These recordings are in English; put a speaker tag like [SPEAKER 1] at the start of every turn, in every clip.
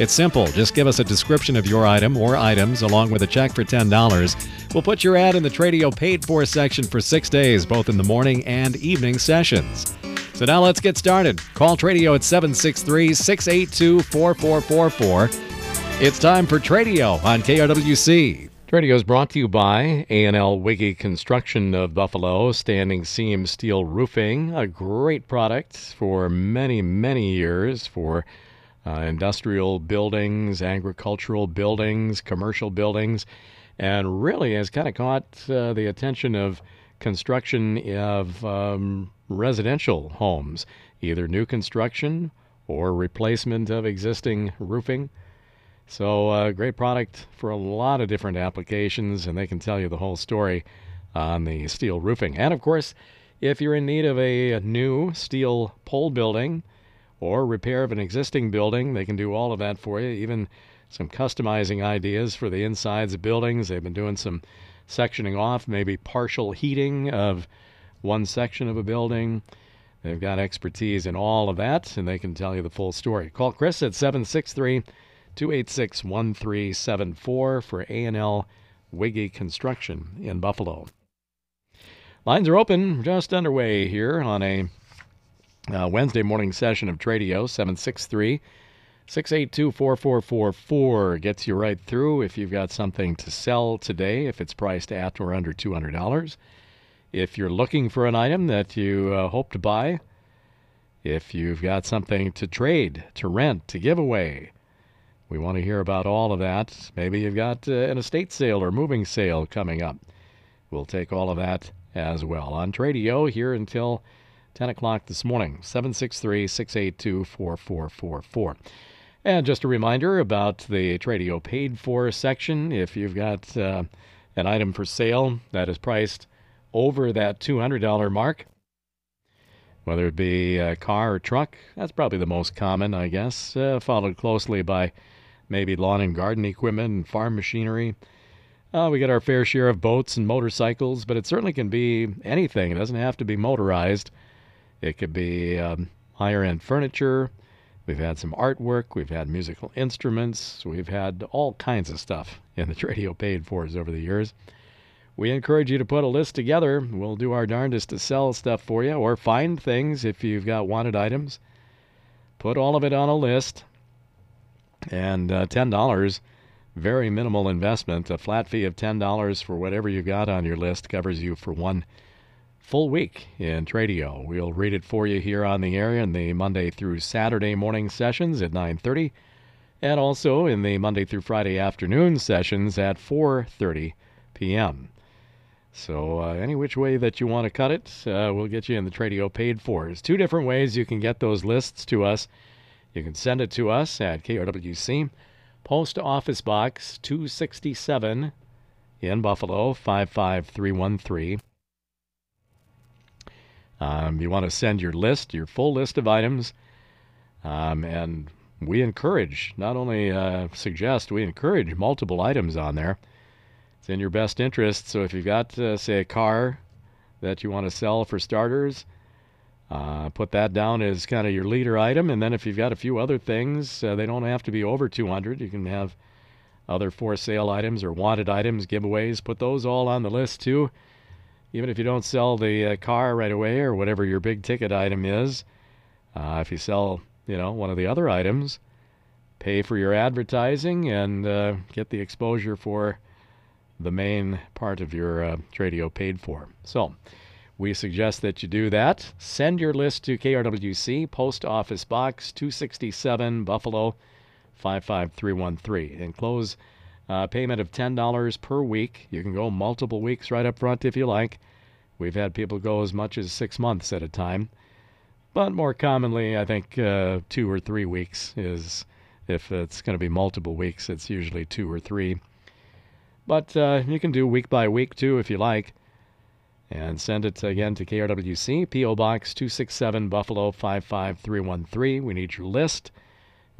[SPEAKER 1] It's simple. Just give us a description of your item or items along with a check for $10. We'll put your ad in the Tradio paid for section for six days, both in the morning and evening sessions. So now let's get started. Call Tradio at 763 682 4444. It's time for Tradio on KRWC. Tradio is brought to you by A&L Wiggy Construction of Buffalo, standing seam steel roofing, a great product for many, many years for uh, industrial buildings, agricultural buildings, commercial buildings, and really has kind of caught uh, the attention of construction of um, residential homes, either new construction or replacement of existing roofing. So, uh, great product for a lot of different applications, and they can tell you the whole story on the steel roofing. And of course, if you're in need of a new steel pole building, or repair of an existing building. They can do all of that for you, even some customizing ideas for the insides of buildings. They've been doing some sectioning off, maybe partial heating of one section of a building. They've got expertise in all of that, and they can tell you the full story. Call Chris at 763 286 1374 for A&L Wiggy Construction in Buffalo. Lines are open, just underway here on a uh, Wednesday morning session of Tradio, 763 682 4444 gets you right through if you've got something to sell today, if it's priced at or under $200. If you're looking for an item that you uh, hope to buy, if you've got something to trade, to rent, to give away, we want to hear about all of that. Maybe you've got uh, an estate sale or moving sale coming up. We'll take all of that as well on Tradio here until 10 o'clock this morning, 763 682 4444. And just a reminder about the Tradio paid for section. If you've got uh, an item for sale that is priced over that $200 mark, whether it be a car or truck, that's probably the most common, I guess, uh, followed closely by maybe lawn and garden equipment and farm machinery. Uh, we get our fair share of boats and motorcycles, but it certainly can be anything. It doesn't have to be motorized. It could be um, higher end furniture. We've had some artwork. We've had musical instruments. We've had all kinds of stuff in the Tradio paid fors over the years. We encourage you to put a list together. We'll do our darndest to sell stuff for you or find things if you've got wanted items. Put all of it on a list. And uh, $10, very minimal investment. A flat fee of $10 for whatever you've got on your list covers you for one full week in Tradio. We'll read it for you here on the air in the Monday through Saturday morning sessions at 9:30 and also in the Monday through Friday afternoon sessions at 4:30 p.m. So uh, any which way that you want to cut it, uh, we'll get you in the Tradio paid for. There's two different ways you can get those lists to us. You can send it to us at KRWC, Post Office Box 267 in Buffalo 55313. Um, you want to send your list, your full list of items, um, and we encourage, not only uh, suggest, we encourage multiple items on there. It's in your best interest. So if you've got, uh, say, a car that you want to sell for starters, uh, put that down as kind of your leader item. And then if you've got a few other things, uh, they don't have to be over 200. You can have other for sale items or wanted items, giveaways. Put those all on the list too even if you don't sell the uh, car right away or whatever your big ticket item is, uh, if you sell, you know, one of the other items, pay for your advertising and uh, get the exposure for the main part of your uh, Tradio paid for. So we suggest that you do that. Send your list to KRWC, Post Office Box 267, Buffalo 55313. Enclose uh, payment of $10 per week. You can go multiple weeks right up front if you like. We've had people go as much as six months at a time. But more commonly, I think uh, two or three weeks is, if it's going to be multiple weeks, it's usually two or three. But uh, you can do week by week too if you like. And send it again to KRWC, P.O. Box 267 Buffalo 55313. We need your list.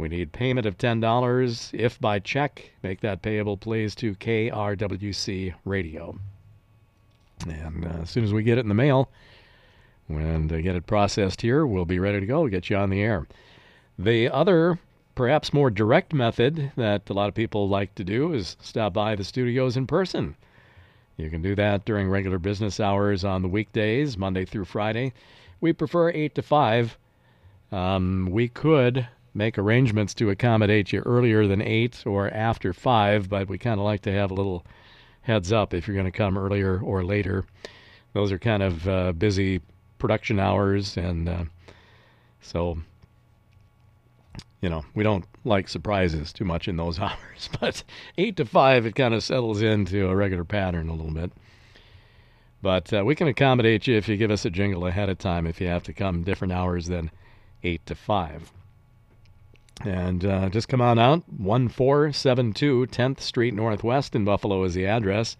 [SPEAKER 1] We need payment of $10. If by check, make that payable, please, to KRWC Radio. And uh, as soon as we get it in the mail and uh, get it processed here, we'll be ready to go, get you on the air. The other, perhaps more direct method that a lot of people like to do is stop by the studios in person. You can do that during regular business hours on the weekdays, Monday through Friday. We prefer 8 to 5. Um, we could make arrangements to accommodate you earlier than 8 or after 5, but we kind of like to have a little heads up if you're going to come earlier or later. Those are kind of uh, busy production hours, and uh, so you know, we don't like surprises too much in those hours, but 8 to 5, it kind of settles into a regular pattern a little bit. But uh, we can accommodate you if you give us a jingle ahead of time if you have to come different hours than 8 to 5. And uh, just come on out. 1472 10th Street Northwest in Buffalo is the address.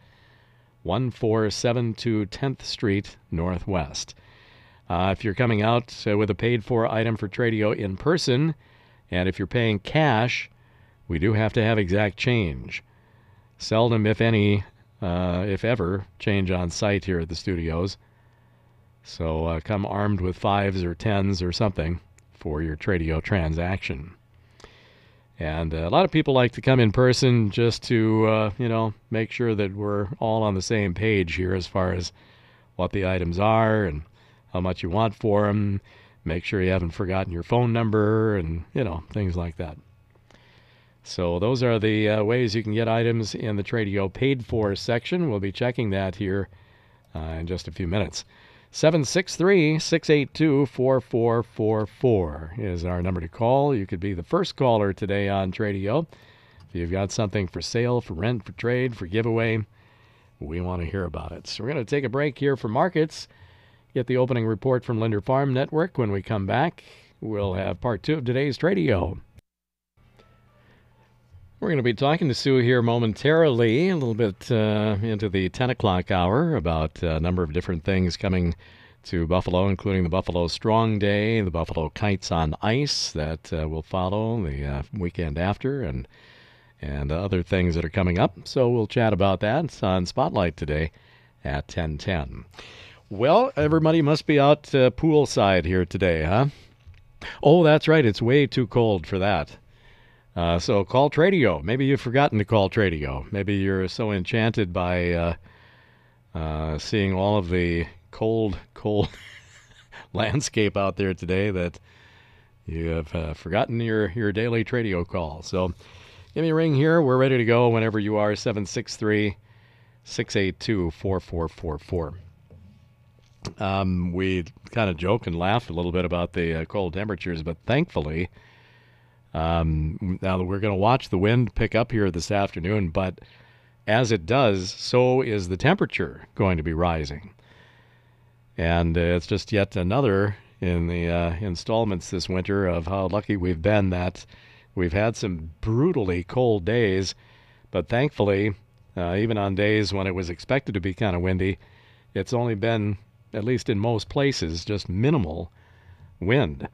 [SPEAKER 1] 1472 10th Street Northwest. Uh, if you're coming out uh, with a paid for item for Tradio in person, and if you're paying cash, we do have to have exact change. Seldom, if any, uh, if ever, change on site here at the studios. So uh, come armed with fives or tens or something for your Tradio transaction. And uh, a lot of people like to come in person just to, uh, you know, make sure that we're all on the same page here as far as what the items are and how much you want for them Make sure you haven't forgotten your phone number and, you know, things like that. So those are the uh, ways you can get items in the Tradio paid for section. We'll be checking that here uh, in just a few minutes. 763 682 4444 is our number to call. You could be the first caller today on Tradio. If you've got something for sale, for rent, for trade, for giveaway, we want to hear about it. So we're going to take a break here for markets. Get the opening report from Linder Farm Network. When we come back, we'll have part two of today's Tradio. We're going to be talking to Sue here momentarily, a little bit uh, into the 10 o'clock hour, about a number of different things coming to Buffalo, including the Buffalo Strong Day, the Buffalo Kites on Ice that uh, will follow the uh, weekend after, and and other things that are coming up. So we'll chat about that on Spotlight today at 1010. Well, everybody must be out uh, poolside here today, huh? Oh, that's right. It's way too cold for that. Uh, so call Tradio. Maybe you've forgotten to call Tradio. Maybe you're so enchanted by uh, uh, seeing all of the cold, cold landscape out there today that you have uh, forgotten your, your daily Tradio call. So give me a ring here. We're ready to go whenever you are. 763 682 4444. Um, we kind of joke and laugh a little bit about the uh, cold temperatures, but thankfully, um, now we're going to watch the wind pick up here this afternoon, but as it does, so is the temperature going to be rising. And uh, it's just yet another in the uh, installments this winter of how lucky we've been that we've had some brutally cold days, but thankfully, uh, even on days when it was expected to be kind of windy, it's only been at least in most places, just minimal wind.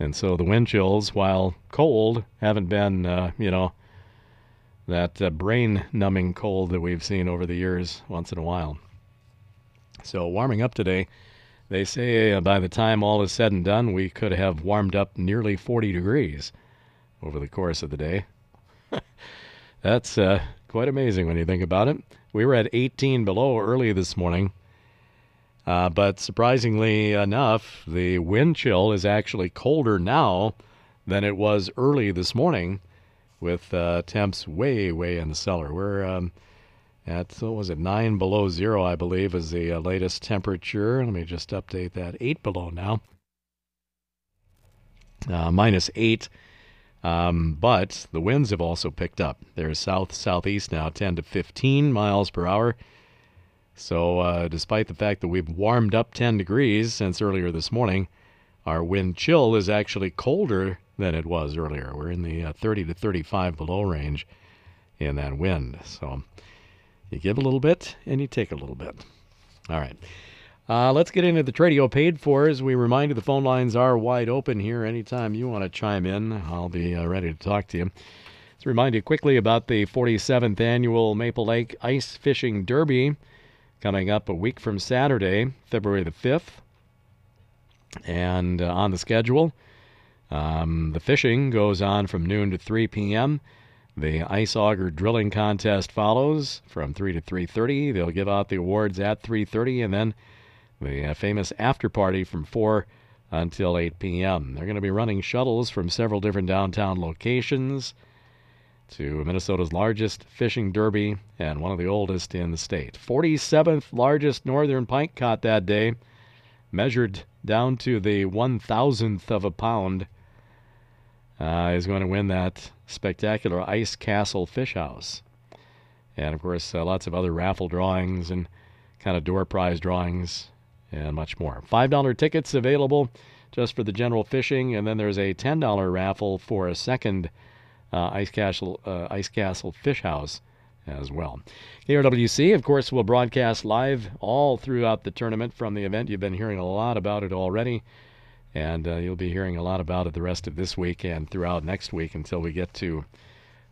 [SPEAKER 1] And so the wind chills, while cold, haven't been, uh, you know, that uh, brain numbing cold that we've seen over the years once in a while. So, warming up today, they say uh, by the time all is said and done, we could have warmed up nearly 40 degrees over the course of the day. That's uh, quite amazing when you think about it. We were at 18 below early this morning. Uh, but surprisingly enough, the wind chill is actually colder now than it was early this morning, with uh, temps way, way in the cellar. We're um, at, what was it, 9 below zero, I believe, is the uh, latest temperature. Let me just update that. 8 below now. Uh, minus 8. Um, but the winds have also picked up. They're south southeast now, 10 to 15 miles per hour. So, uh, despite the fact that we've warmed up 10 degrees since earlier this morning, our wind chill is actually colder than it was earlier. We're in the uh, 30 to 35 below range in that wind. So you give a little bit and you take a little bit. All right. Uh, let's get into the Tradio paid for. As we remind you, the phone lines are wide open here. Anytime you want to chime in, I'll be uh, ready to talk to you. Let's remind you quickly about the 47th annual Maple Lake Ice Fishing Derby coming up a week from Saturday, February the 5th. And uh, on the schedule, um, the fishing goes on from noon to 3 p.m. The ice auger drilling contest follows from 3 to 3:30. They'll give out the awards at 3:30, and then the uh, famous after party from 4 until 8 p.m. They're going to be running shuttles from several different downtown locations to Minnesota's largest fishing derby and one of the oldest in the state. 47th largest northern pike caught that day, measured down to the one thousandth of a pound uh, is going to win that spectacular Ice Castle Fish House. And of course, uh, lots of other raffle drawings and kind of door prize drawings and much more. $5 tickets available just for the general fishing, and then there's a $10 raffle for a second uh, Ice Castle uh, Ice Castle Fish House as well. KRWC, of course, will broadcast live all throughout the tournament from the event. You've been hearing a lot about it already and uh, you'll be hearing a lot about it the rest of this week and throughout next week until we get to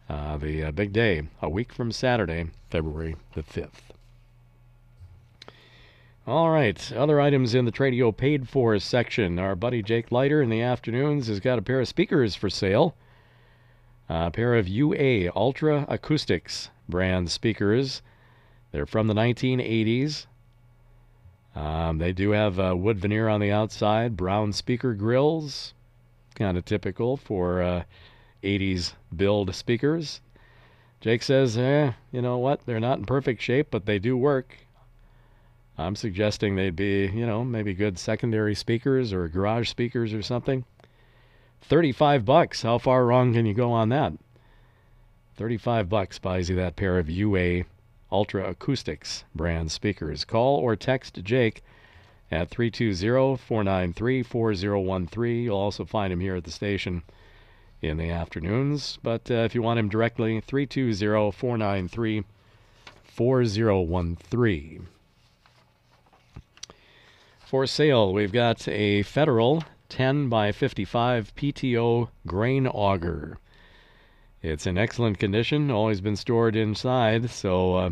[SPEAKER 1] uh, the uh, big day, a week from Saturday, February the 5th. All right, other items in the Tradio paid for section. Our buddy Jake Leiter in the afternoons has got a pair of speakers for sale. A pair of UA Ultra Acoustics brand speakers. They're from the 1980s. Um, they do have uh, wood veneer on the outside, brown speaker grills, kind of typical for uh, 80s build speakers. Jake says, eh, you know what? They're not in perfect shape, but they do work. I'm suggesting they'd be, you know, maybe good secondary speakers or garage speakers or something. 35 bucks. How far wrong can you go on that? 35 bucks buys you that pair of UA Ultra Acoustics brand speakers. Call or text Jake at 320 493 4013. You'll also find him here at the station in the afternoons. But uh, if you want him directly, 320 493 4013. For sale, we've got a Federal 10 by 55 PTO grain auger. It's in excellent condition, always been stored inside, so uh,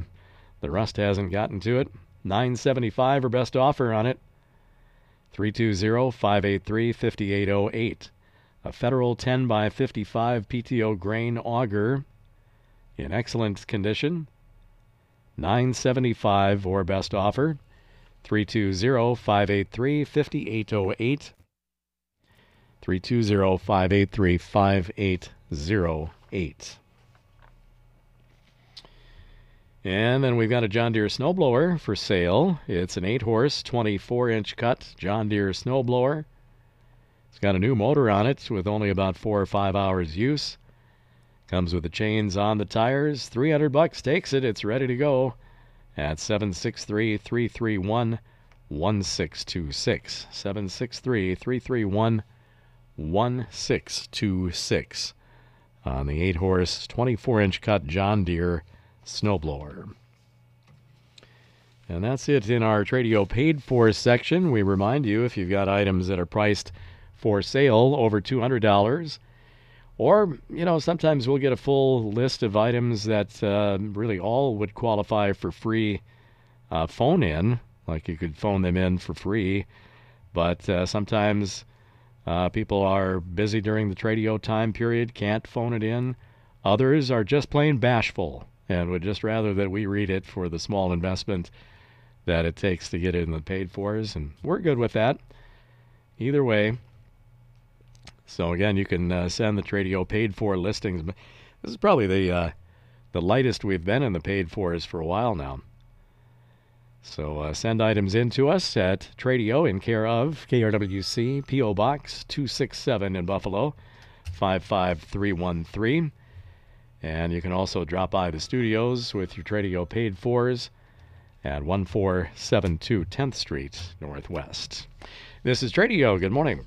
[SPEAKER 1] the rust hasn't gotten to it. 975 or best offer on it. 320-583-5808. A Federal 10 by 55 PTO grain auger in excellent condition. 975 or best offer. 320-583-5808. 320-583-5808. And then we've got a John Deere snowblower for sale. It's an 8 horse, 24 inch cut John Deere snowblower. It's got a new motor on it with only about 4 or 5 hours use. Comes with the chains on the tires. 300 bucks takes it. It's ready to go at 763 331 1626. 763 331 1626 on the 8 horse, 24 inch cut John Deere snowblower. And that's it in our Tradio paid for section. We remind you if you've got items that are priced for sale over $200, or, you know, sometimes we'll get a full list of items that uh, really all would qualify for free uh, phone in, like you could phone them in for free. But uh, sometimes uh, people are busy during the Tradio time period, can't phone it in. Others are just plain bashful and would just rather that we read it for the small investment that it takes to get it in the paid fors, and we're good with that. Either way. So again, you can uh, send the Tradio paid for listings. This is probably the uh, the lightest we've been in the paid fors for a while now. So uh, send items in to us at Tradio in care of KRWC PO Box 267 in Buffalo 55313. And you can also drop by the studios with your Tradio paid fours at 1472 10th Street Northwest. This is Tradio. Good morning.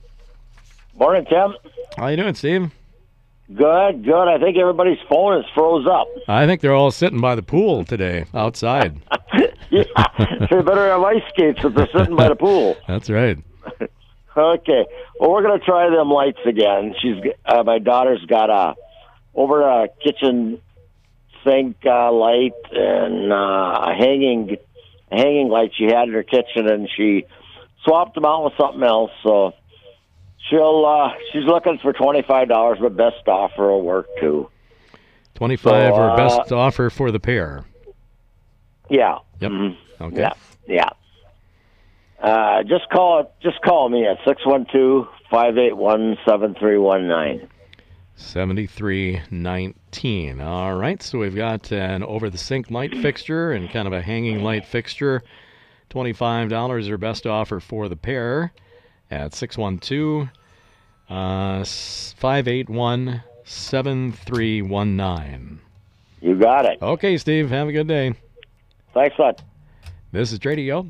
[SPEAKER 2] Morning, Tim.
[SPEAKER 1] How you doing, Steve?
[SPEAKER 2] Good, good. I think everybody's phone is froze up.
[SPEAKER 1] I think they're all sitting by the pool today outside.
[SPEAKER 2] yeah, they better have ice skates if they're sitting by the pool.
[SPEAKER 1] That's right.
[SPEAKER 2] Okay. Well, we're gonna try them lights again. She's uh, my daughter's got a over a kitchen sink uh, light and uh, a hanging a hanging light she had in her kitchen, and she swapped them out with something else. So she'll uh, she's looking for twenty five dollars, but best offer will work too.
[SPEAKER 1] Twenty five
[SPEAKER 2] So,
[SPEAKER 1] or
[SPEAKER 2] uh,
[SPEAKER 1] best offer for the pair.
[SPEAKER 2] Yeah.
[SPEAKER 1] Yep.
[SPEAKER 2] Mhm.
[SPEAKER 1] Okay.
[SPEAKER 2] Yeah. Yeah. Uh, just call just call me at six one two five eight one seven three one nine.
[SPEAKER 1] 7319. 7319. All right, so we've got an over the sink light fixture and kind of a hanging light fixture. $25 or best offer for the pair at 612 uh, 581 7319.
[SPEAKER 2] You got it.
[SPEAKER 1] Okay, Steve, have a good day.
[SPEAKER 2] Thanks a lot.
[SPEAKER 1] This is Tradio.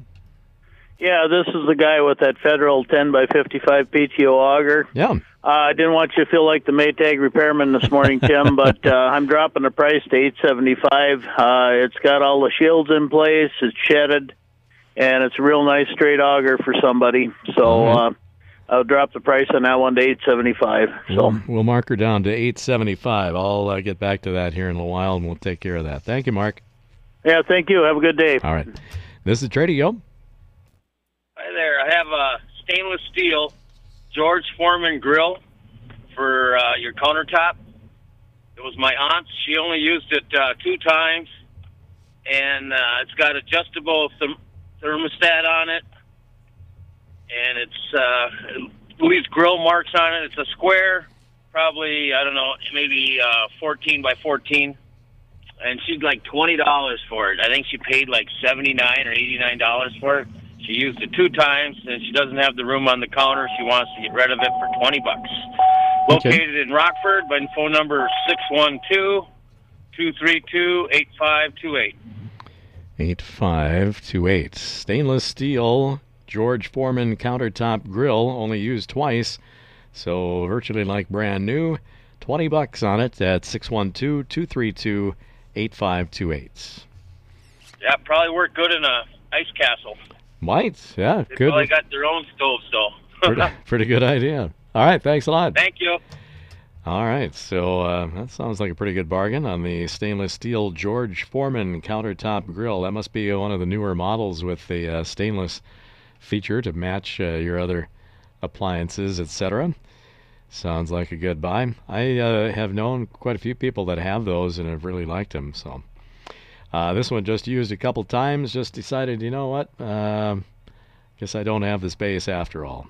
[SPEAKER 3] Yeah, this is the guy with that federal 10 by 55 PTO auger.
[SPEAKER 1] Yeah.
[SPEAKER 3] Uh, I didn't want you to feel like the Maytag repairman this morning, Tim, but uh, I'm dropping the price to 875. Uh, it's got all the shields in place. It's shedded, and it's a real nice straight auger for somebody. So
[SPEAKER 1] All right.
[SPEAKER 3] uh, I'll drop the price on that one to 875. So
[SPEAKER 1] We'll, we'll mark her down to 875. I'll uh, get back to that here in a little while and we'll take care of that. Thank you, Mark.
[SPEAKER 3] Yeah, thank you. Have a good day.
[SPEAKER 1] All right. This is Tradio.
[SPEAKER 4] Hi there. I have a stainless steel George Foreman grill for uh, your countertop. It was my aunt's. She only used it uh, two times, and uh, it's got adjustable therm- thermostat on it, and it's uh, it leaves grill marks on it. It's a square, probably I don't know, maybe uh, 14 by 14. And she'd like twenty dollars for it. I think she paid like seventy nine or eighty nine dollars for it. She used it two times, and she doesn't have the room on the counter. She wants to get rid of it for twenty bucks.
[SPEAKER 1] Okay.
[SPEAKER 4] Located in Rockford. My phone number six one two two three two eight five two eight.
[SPEAKER 1] 8528. Stainless steel George Foreman countertop grill, only used twice, so virtually like brand new. 20 bucks on it at 612 232 8528.
[SPEAKER 4] Yeah, probably work good in a ice castle.
[SPEAKER 1] Might, yeah,
[SPEAKER 4] They
[SPEAKER 1] good.
[SPEAKER 4] probably got their own stoves though.
[SPEAKER 1] pretty, pretty good idea. All right, thanks a lot.
[SPEAKER 4] Thank you.
[SPEAKER 1] All right, so uh, that sounds like a pretty good bargain on the stainless steel George Foreman countertop grill. That must be one of the newer models with the uh, stainless feature to match uh, your other appliances, etc. Sounds like a good buy. I uh, have known quite a few people that have those and have really liked them. So uh, this one just used a couple times. Just decided, you know what? Uh, guess I don't have the space after all.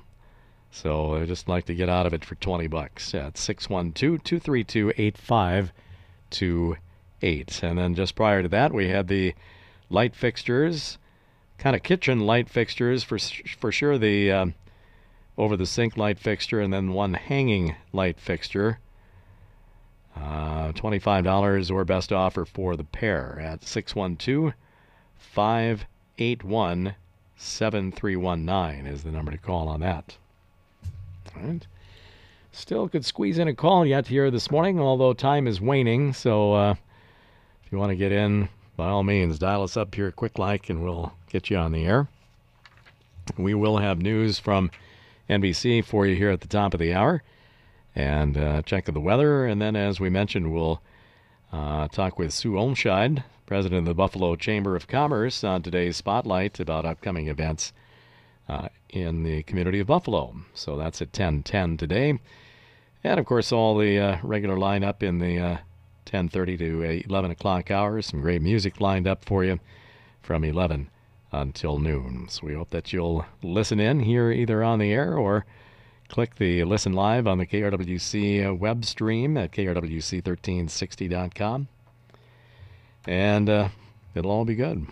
[SPEAKER 1] So I just like to get out of it for 20 bucks at 612-232-8528. And then just prior to that, we had the light fixtures, kind of kitchen light fixtures for for sure the um, over the sink light fixture and then one hanging light fixture. Uh, $25 or best offer for the pair at 612 581 7319 is the number to call on that. All right. Still could squeeze in a call yet here this morning, although time is waning. So uh, if you want to get in, by all means, dial us up here quick like and we'll get you on the air. We will have news from NBC for you here at the top of the hour and uh, check the weather. And then, as we mentioned, we'll uh, talk with Sue Olmscheid, president of the Buffalo Chamber of Commerce, on today's Spotlight about upcoming events uh, in the community of Buffalo. So that's at 10:10 today, and of course all the uh, regular lineup in the uh, 10:30 to 11 o'clock hours. Some great music lined up for you from 11 until noon. So we hope that you'll listen in here either on the air or click the listen live on the KRWC uh, web stream at krwc1360.com, and uh, it'll all be good.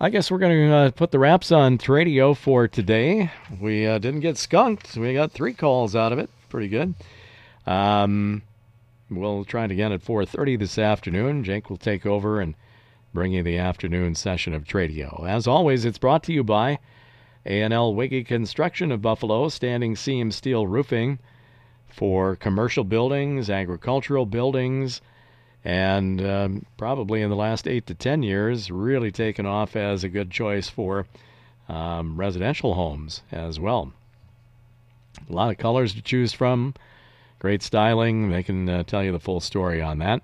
[SPEAKER 1] I guess we're going to uh, put the wraps on Tradio for today. We uh, didn't get skunked. We got three calls out of it. Pretty good. Um, we'll try it again at 4:30 this afternoon. Jake will take over and bring you the afternoon session of Tradio. As always, it's brought to you by A&L Wiggy Construction of Buffalo, Standing Seam Steel Roofing, for commercial buildings, agricultural buildings, and um, probably in the last eight to ten years, really taken off as a good choice for um, residential homes as well. A lot of colors to choose from, great styling. They can uh, tell you the full story on that.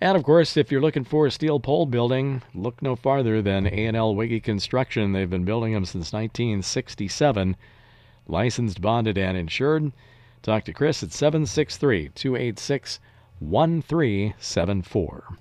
[SPEAKER 1] And of course, if you're looking for a steel pole building, look no farther than A&L Wiggy Construction. They've been building them since 1967. Licensed, bonded, and insured. Talk to Chris at 763 286 1374.